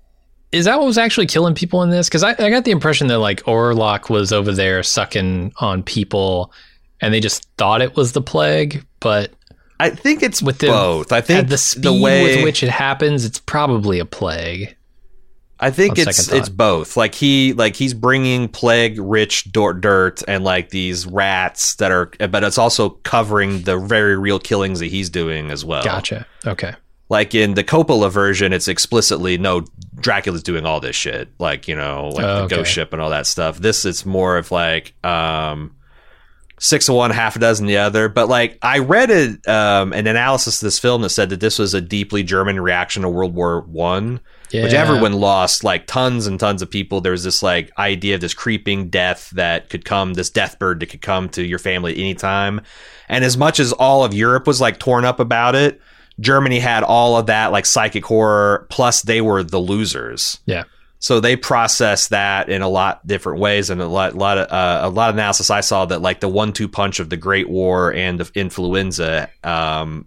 Speaker 2: Is that what was actually killing people in this? Because I, I got the impression that like Orlok was over there sucking on people, and they just thought it was the plague. But
Speaker 1: I think it's
Speaker 2: with the,
Speaker 1: both. I think
Speaker 2: the speed
Speaker 1: the way
Speaker 2: with which it happens, it's probably a plague.
Speaker 1: I think it's it's both. Like he like he's bringing plague rich dirt and like these rats that are, but it's also covering the very real killings that he's doing as well.
Speaker 2: Gotcha. Okay.
Speaker 1: Like in the Coppola version, it's explicitly no Dracula's doing all this shit. Like you know, like
Speaker 2: Oh,
Speaker 1: the
Speaker 2: okay.
Speaker 1: ghost ship and all that stuff. This is more of like um six of one, half a dozen the other. But like I read it, um, an analysis of this film that said that this was a deeply German reaction to World War One which everyone lost like tons and tons of people there was this like idea of this creeping death that could come this death bird that could come to your family at any time and as much as all of europe was like torn up about it germany had all of that like psychic horror plus they were the losers
Speaker 2: Yeah.
Speaker 1: so they process that in a lot different ways and a lot, lot of uh, a lot of analysis I saw that like the one-two punch of the Great War and of influenza, um,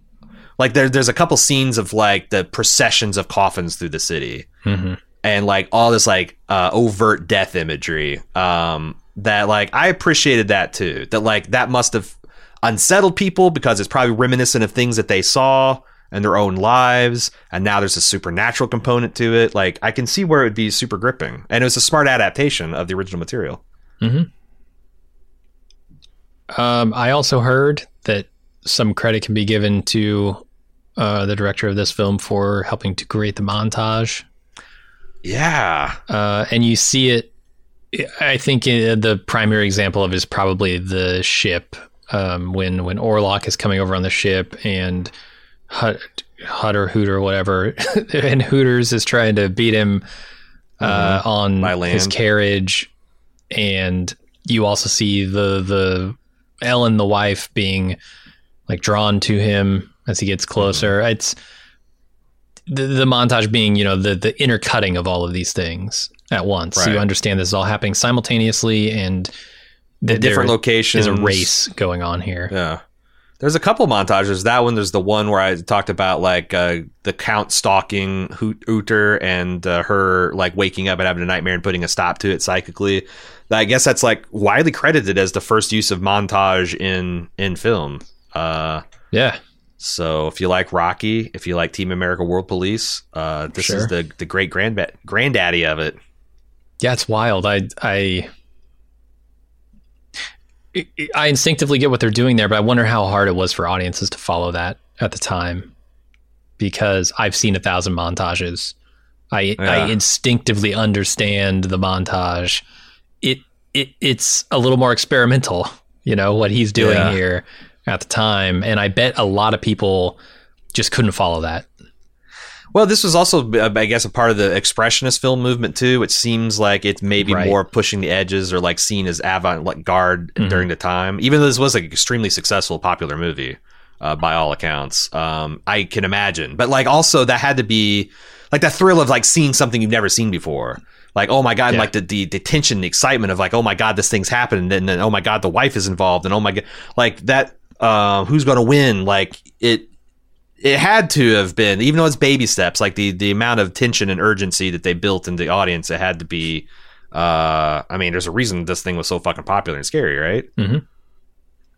Speaker 1: like there, there's a couple scenes of like the processions of coffins through the city
Speaker 2: hmm
Speaker 1: and like all this like uh, overt death imagery um, that like I appreciated that too. That like that must have unsettled people because it's probably reminiscent of things that they saw in their own lives, and now there's a supernatural component to it. Like I can see where it would be super gripping, and it was a smart adaptation of the original material.
Speaker 2: Um, I also heard that some credit can be given to uh, the director of this film for helping to create the montage.
Speaker 1: Yeah,
Speaker 2: Uh, and you see it. I think uh, the primary example of it is probably the ship um, when when Orlok is coming over on the ship and Hut, Hutter Hooter whatever, and Hooters is trying to beat him uh, on
Speaker 1: By land.
Speaker 2: his carriage, and you also see the the Ellen the wife being like drawn to him as he gets closer. It's the, the montage being, you know, the the intercutting of all of these things at once. So you understand this is all happening simultaneously, and the
Speaker 1: different locations
Speaker 2: is a race going on here.
Speaker 1: Yeah. There's a couple montages. That one, there's the one where I talked about like uh, the count stalking Hoot- Hooter and uh, her like waking up and having a nightmare and putting a stop to it psychically. I guess that's like widely credited as the first use of montage in in film. Uh,
Speaker 2: Yeah,
Speaker 1: so if you like Rocky, if you like Team America World Police, uh, this is the the great grand granddaddy of it.
Speaker 2: yeah, it's wild. I I I instinctively get what they're doing there, but I wonder how hard it was for audiences to follow that at the time. because I've seen a thousand montages. I
Speaker 1: Yeah.
Speaker 2: I instinctively understand the montage. It it it's a little more experimental, you know, what he's doing
Speaker 1: Yeah.
Speaker 2: here at the time, and I bet a lot of people just couldn't follow that.
Speaker 1: Well, this was also, I guess, a part of the expressionist film movement too, which seems like it's maybe
Speaker 2: Right.
Speaker 1: more pushing the edges or like seen as avant-garde
Speaker 2: Mhm.
Speaker 1: during the time. Even though this was an extremely successful, popular movie uh, by all accounts, um, I can imagine. But like, also that had to be like that thrill of like seeing something you've never seen before. Like, oh my god,
Speaker 2: Yeah.
Speaker 1: like the, the the tension, the excitement of like, oh my god, this thing's happened, and then oh my god, the wife is involved, and oh my god, like that, uh, who's gonna win? Like it it had to have been, even though it's baby steps, like the the amount of tension and urgency that they built in the audience, it had to be. Uh, I mean, there's a reason this thing was so fucking popular and scary, right?
Speaker 2: Mhm.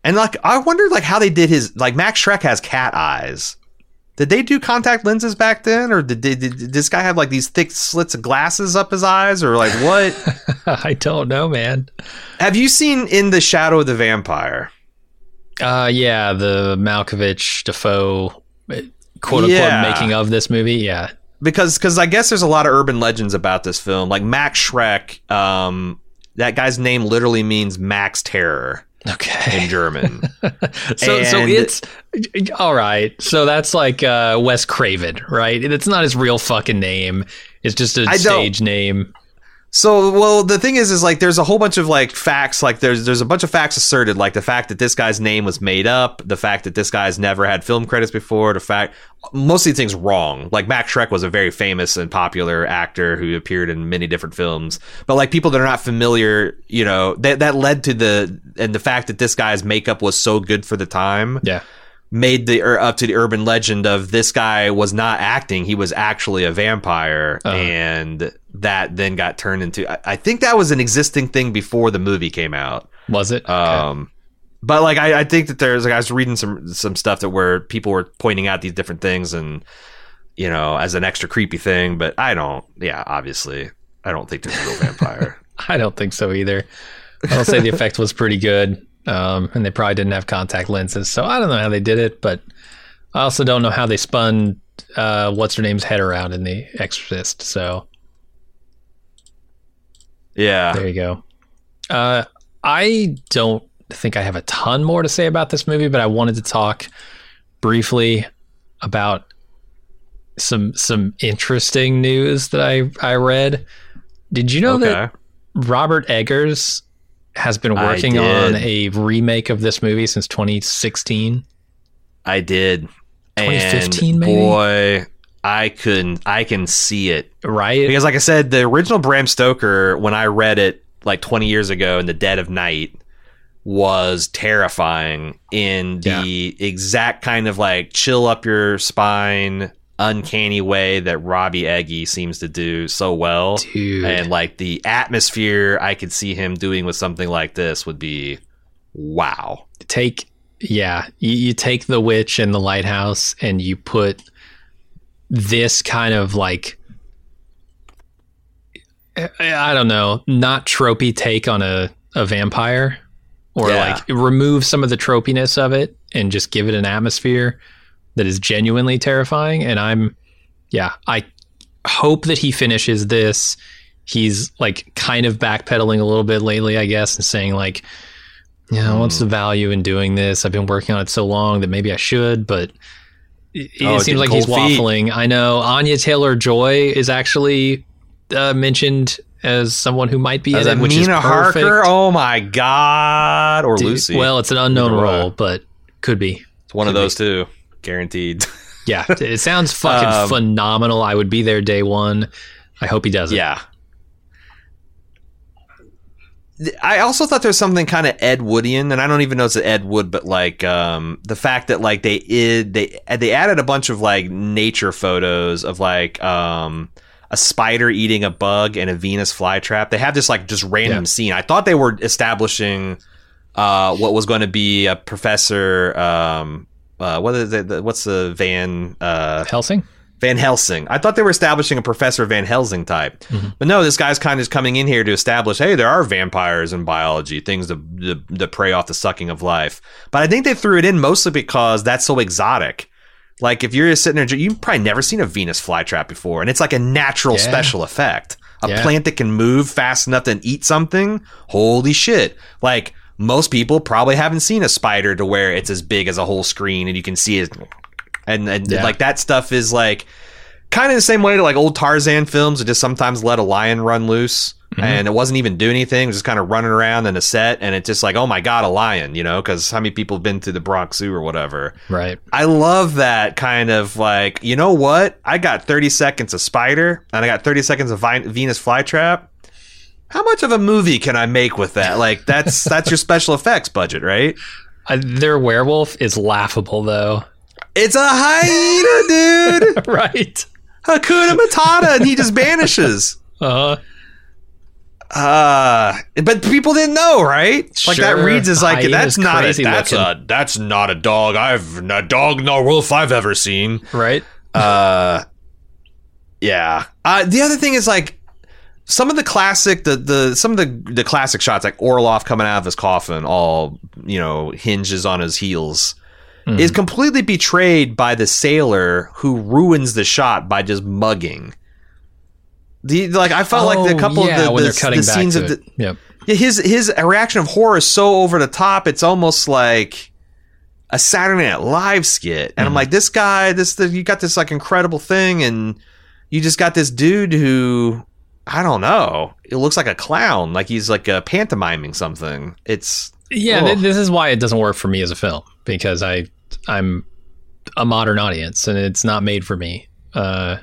Speaker 1: And like, I wondered like how they did his like Max Schreck has cat eyes. Did they do contact lenses back then, or did, did, did this guy have like these thick slits of glasses up his eyes, or like what?
Speaker 2: I don't know, man.
Speaker 1: have you seen in the Shadow of the Vampire?
Speaker 2: Uh, yeah, the Malkovich Defoe quote unquote
Speaker 1: Yeah.
Speaker 2: making of this movie. Yeah,
Speaker 1: because because I guess there's a lot of urban legends about this film. Like Max Schreck, um, that guy's name literally means Max Terror
Speaker 2: okay.
Speaker 1: in German.
Speaker 2: so so it's all right. So that's like uh, Wes Craven, right? It's not his real fucking name. It's just a stage name.
Speaker 1: So well, the thing is, is like there's a whole bunch of like facts. Like there's there's a bunch of facts asserted, like the fact that this guy's name was made up, the fact that this guy's never had film credits before, the fact most of these things wrong. Like Max Schreck was a very famous and popular actor who appeared in many different films, but like people that are not familiar, you know, that that led to the and the fact that this guy's makeup was so good for the time.
Speaker 2: Yeah.
Speaker 1: Made the or up to the urban legend of this guy was not acting he was actually a vampire
Speaker 2: Uh-huh.
Speaker 1: and that then got turned into I, I think that was an existing thing before the movie came out
Speaker 2: Was it? Okay.
Speaker 1: um but like I, I think that there's like I was reading some some stuff that where people were pointing out these different things and you know as an extra creepy thing but I don't yeah obviously I don't think there's a real vampire
Speaker 2: I don't think so either. I'll say the effect was pretty good. Um, and they probably didn't have contact lenses. So I don't know how they did it, but I also don't know how they spun uh, what's her name's head around in The Exorcist. So
Speaker 1: yeah
Speaker 2: there you go. Uh, I don't think I have a ton more to say about this movie, but I wanted to talk briefly about some some interesting news that I I read. Did you know that Robert Eggers has been working on a remake of this movie since 2016.
Speaker 1: I did
Speaker 2: 2015
Speaker 1: and
Speaker 2: maybe?
Speaker 1: boy I couldn't I can see it
Speaker 2: Right?
Speaker 1: because like I said, the original Bram Stoker, when I read it like 20 years ago in the dead of night, was terrifying in the exact kind of like chill up your spine, uncanny way that Robbie Eggy seems to do so well.
Speaker 2: Dude.
Speaker 1: And like the atmosphere I could see him doing with something like this would be wow.
Speaker 2: take yeah, you, you take the witch and the lighthouse and you put this kind of like I don't know, not tropey take on a, a vampire or
Speaker 1: Yeah.
Speaker 2: like remove some of the tropiness of it and just give it an atmosphere that is genuinely terrifying and I'm yeah, I hope that he finishes this. He's like kind of backpedaling a little bit lately, I guess, and saying like yeah, what's
Speaker 1: Hmm.
Speaker 2: the value in doing this? I've been working on it so long that maybe I should, but it, it
Speaker 1: Oh,
Speaker 2: seems like he's
Speaker 1: feet.
Speaker 2: waffling. I know Anya Taylor Joy is actually uh, mentioned as someone who might be
Speaker 1: As
Speaker 2: in it, which is
Speaker 1: Mina
Speaker 2: perfect.
Speaker 1: Harker, oh my god, or
Speaker 2: Dude,
Speaker 1: Lucy.
Speaker 2: Well, it's an unknown role, but could be.
Speaker 1: it's one of
Speaker 2: could be.
Speaker 1: those two, guaranteed.
Speaker 2: Yeah, it sounds fucking
Speaker 1: Um,
Speaker 2: phenomenal. I would be there day one. I hope he does it.
Speaker 1: Yeah. I also thought there was something kind of Ed Woodian, and I don't even know if it's Ed Wood, but like um, the fact that like they id, they they added a bunch of like nature photos of like um, a spider eating a bug and a Venus flytrap. They have this like just random
Speaker 2: Yeah.
Speaker 1: scene. I thought they were establishing uh, what was going to be a professor. Um, uh, what is it? What's the Van? Uh,
Speaker 2: Helsing?
Speaker 1: Van Helsing. I thought they were establishing a Professor Van Helsing type, but no, this guy's kind of coming in here to establish, hey, there are vampires in biology, things that, to prey off the sucking of life. But I think they threw it in mostly because that's so exotic. Like if you're just sitting there, you've probably never seen a Venus flytrap before, and it's like a natural
Speaker 2: Yeah.
Speaker 1: special effect. A
Speaker 2: Yeah.
Speaker 1: plant that can move fast enough to eat something. Holy shit! Like most people probably haven't seen a spider to where it's as big as a whole screen and you can see it, and and
Speaker 2: Yeah.
Speaker 1: like that stuff is like kind of the same way to like old Tarzan films that just sometimes let a lion run loose.
Speaker 2: Mm-hmm.
Speaker 1: And it wasn't even doing anything, it was just kind of running around in a set. And it's just like, oh my God, a lion, you know, because how many people have been to the Bronx Zoo or whatever?
Speaker 2: Right.
Speaker 1: I love that kind of like, you know what? I got 30 seconds of Spider and I got 30 seconds of Vi- Venus flytrap. How much of a movie can I make with that? Like that's that's your special effects budget, right?
Speaker 2: Uh, their werewolf is laughable though.
Speaker 1: It's a hyena, dude.
Speaker 2: right.
Speaker 1: Hakuna Matata, and he just vanishes.
Speaker 2: Uh-huh.
Speaker 1: Uh, but people didn't know, right? Like that reads as like
Speaker 2: Hyena's
Speaker 1: that's not a that's
Speaker 2: looking.
Speaker 1: a that's not a dog I've a dog no wolf I've ever seen.
Speaker 2: right.
Speaker 1: Uh, yeah. Uh, the other thing is like some of the classic the the some of the the classic shots like Orloff coming out of his coffin, all you know hinges on his heels.
Speaker 2: Hmm.
Speaker 1: Is completely betrayed by the sailor who ruins the shot by just mugging. The like I felt like the
Speaker 2: Oh,
Speaker 1: couple
Speaker 2: yeah,
Speaker 1: of the, the, the scenes of the
Speaker 2: Yep.
Speaker 1: yeah, his his reaction of horror is so over the top. It's almost like a Saturday Night Live skit, and I'm like, this guy, this the, you got this like incredible thing, and you just got this dude who I don't know. It looks like a clown, like he's like uh, pantomiming something. It's
Speaker 2: Yeah, th- this is why it doesn't work for me as a film because I I'm a modern audience and it's not made for me. Uh,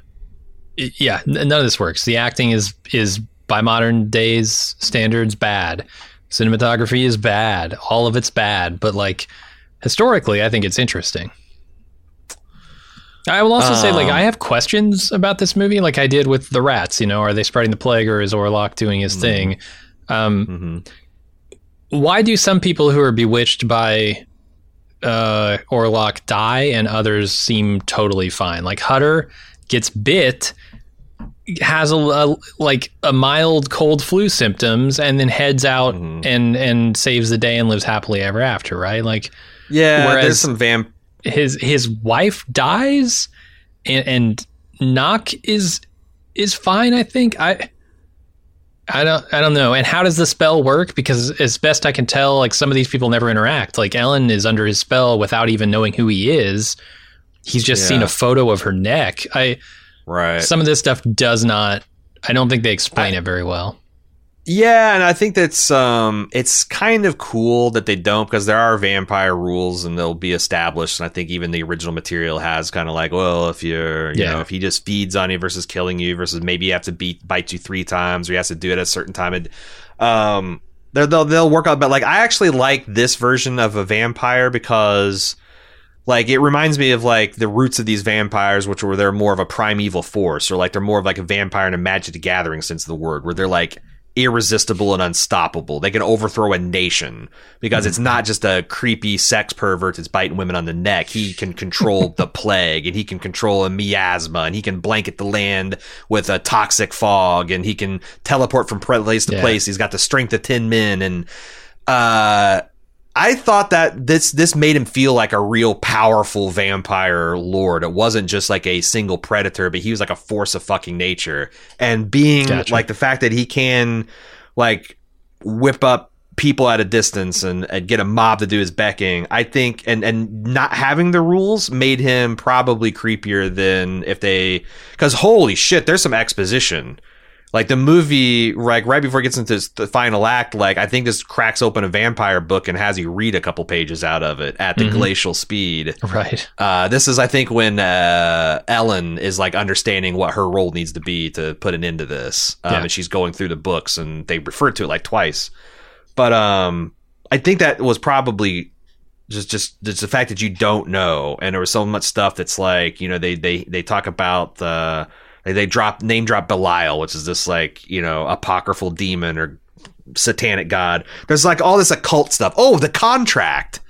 Speaker 2: it- yeah, n- none of this works. The acting is is by modern days standards bad. Cinematography is bad. All of it's bad, but like historically, I think it's interesting. I will also say, like,
Speaker 1: Um,
Speaker 2: I have questions about this movie, like I did with the rats. You know, are they spreading the plague, or is Orlok doing his thing? Um,
Speaker 1: mhm.
Speaker 2: why do some people who are bewitched by uh, Orlok die and others seem totally fine? Like Hutter gets bit, has a, a- like a mild cold flu symptoms, and then heads out
Speaker 1: Mhm.
Speaker 2: and and saves the day and lives happily ever after. Right? Like
Speaker 1: yeah.
Speaker 2: Whereas-
Speaker 1: there's some vamp.
Speaker 2: His his wife dies, and, and Knock is is fine. I think I. I don't I don't know. And how does the spell work? Because as best I can tell, like some of these people never interact. Like Ellen is under his spell without even knowing who he is. He's just seen a photo of her neck. I
Speaker 1: Right.
Speaker 2: some of this stuff does not I don't think they explain it very well.
Speaker 1: Yeah, and I think that's um it's kind of cool that they don't because there are vampire rules and they'll be established. And I think even the original material has kind of like, well, if you're you
Speaker 2: Yeah.
Speaker 1: know, if he just feeds on you versus killing you versus maybe you have to beat bite you three times or he has to do it at a certain time. And, um they'll they'll work out but like I actually like this version of a vampire because like it reminds me of like the roots of these vampires, which were they're more of a primeval force, or like they're more of like a vampire in a Magic the Gathering sense of the word, where they're like irresistible and unstoppable. They can overthrow a nation because it's not just a creepy sex pervert that's biting women on the neck. He can control the plague and he can control a miasma and he can blanket the land with a toxic fog and he can teleport from place to
Speaker 2: Yeah.
Speaker 1: place. He's got the strength of 10 men and uh I thought that this this made him feel like a real powerful vampire lord. It wasn't just like a single predator, but he was like a force of fucking nature. And being
Speaker 2: Gotcha.
Speaker 1: like the fact that he can like whip up people at a distance and, and get a mob to do his becking, I think and and not having the rules made him probably creepier than if they cuz holy shit, there's some exposition. Like the movie, like right before it gets into the final act, like I think this cracks open a vampire book and has you read a couple pages out of it at the
Speaker 2: Mhm.
Speaker 1: glacial speed.
Speaker 2: Right.
Speaker 1: Uh, this is, I think, when uh, Ellen is like understanding what her role needs to be to put an end to this, um,
Speaker 2: Yeah.
Speaker 1: and she's going through the books, and they refer to it like twice. But um, I think that was probably just just just the fact that you don't know, and there was so much stuff that's like you know they they they talk about the they, they drop name drop Belial, which is this like you know apocryphal demon or satanic god. There's like all this occult stuff. Oh, the contract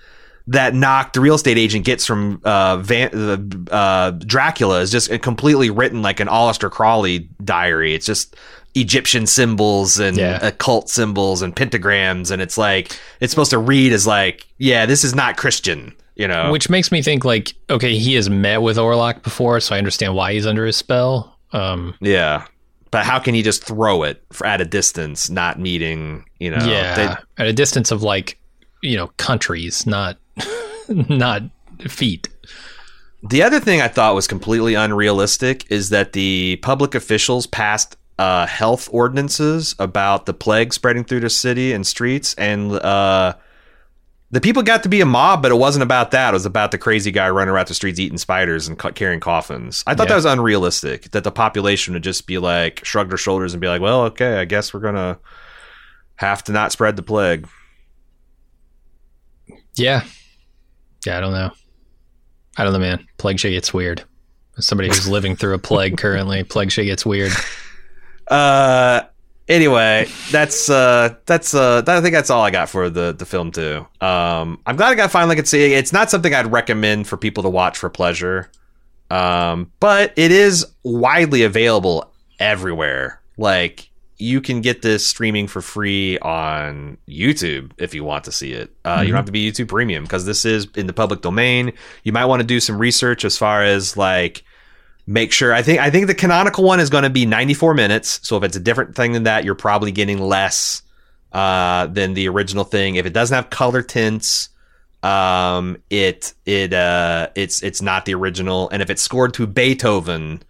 Speaker 1: that knocked the real estate agent gets from uh, Van, uh, Dracula is just completely written like an Aleister Crowley diary. It's just Egyptian symbols and
Speaker 2: Yeah.
Speaker 1: occult symbols and pentagrams, and it's like it's supposed to read as like, yeah, this is not Christian. You know,
Speaker 2: Which makes me think like, okay, he has met with Orlok before, so I understand why he's under his spell. Um,
Speaker 1: yeah. But how can he just throw it for, at a distance, not meeting? You know,
Speaker 2: yeah,
Speaker 1: they-
Speaker 2: at a distance of like, you know, countries, not not feet.
Speaker 1: The other thing I thought was completely unrealistic is that the public officials passed uh, health ordinances about the plague spreading through the city and streets, and uh, the people got to be a mob, but it wasn't about that. It was about the crazy guy running around the streets eating spiders and ca- carrying coffins. I thought
Speaker 2: Yeah.
Speaker 1: that was unrealistic. That the population would just be like shrug their shoulders and be like, "Well, okay, I guess we're gonna have to not spread the plague."
Speaker 2: Yeah, yeah, I don't know. I don't know, man. Plague shit gets weird. As somebody who's living through a plague currently, plague shit gets weird.
Speaker 1: Uh anyway, that's uh that's uh I think that's all I got for the the film too. Um I'm glad I got finally could see it. It's not something I'd recommend for people to watch for pleasure. Um but it is widely available everywhere. Like you can get this streaming for free on YouTube if you want to see it. Uh, You don't have to be YouTube Premium because this is in the public domain. You might want to do some research as far as like make sure i think i think the canonical one is going to be 94 minutes. So if it's a different thing than that you're probably getting less uh, than the original thing. If it doesn't have color tints um, it it uh, it's it's not the original. And if it's scored to beethoven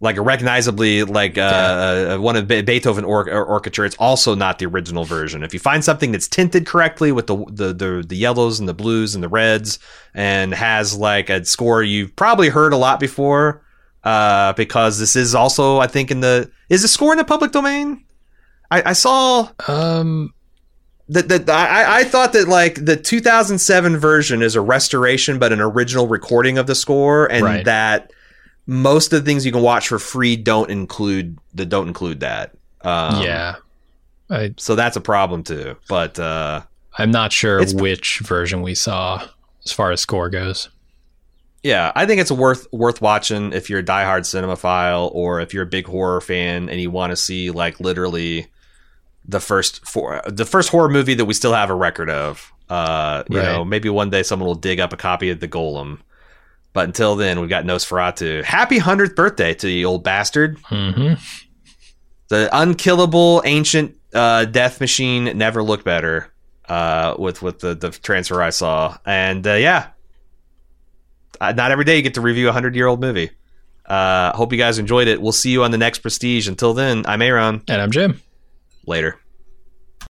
Speaker 1: like a recognizably like uh, uh, one of Be- beethoven or- or- orchestra it's also not the original version. If you find something that's tinted correctly with the, the the the yellows and the blues and the reds and has like a score you've probably heard a lot before uh, because this is also, I think, in the is the score in the public domain. I, I saw
Speaker 2: Um,
Speaker 1: that that I, I thought that like the 2007 version is a restoration, but an original recording of the score, and
Speaker 2: Right.
Speaker 1: that most of the things you can watch for free don't include that don't include that. Um,
Speaker 2: yeah, I,
Speaker 1: so that's a problem too. But uh,
Speaker 2: I'm not sure which version we saw as far as score goes.
Speaker 1: Yeah, I think it's worth worth watching if you're a diehard cinemaphile or if you're a big horror fan and you want to see like literally the first four, the first horror movie that we still have a record of. Uh, you
Speaker 2: Right.
Speaker 1: know, maybe one day someone will dig up a copy of the Golem. But until then, we've got Nosferatu. Happy hundredth birthday to the old bastard.
Speaker 2: hmm
Speaker 1: The unkillable ancient uh, death machine never looked better. Uh, with with the the transfer I saw, and uh, yeah, not every day you get to review a hundred year old movie. Uh, hope you guys enjoyed it. We'll see you on the next Prestige. Until then, I'm Aaron.
Speaker 2: And I'm Jim.
Speaker 1: Later.